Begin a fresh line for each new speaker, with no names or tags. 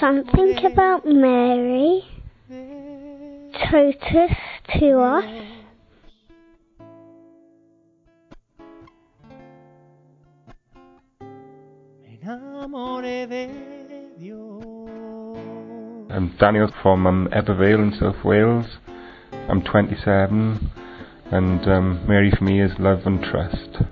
Something about Mary. Totus to us.
I'm Daniel from um, Ebbw Vale in South Wales. I'm 27, and um, Mary for me is love and trust.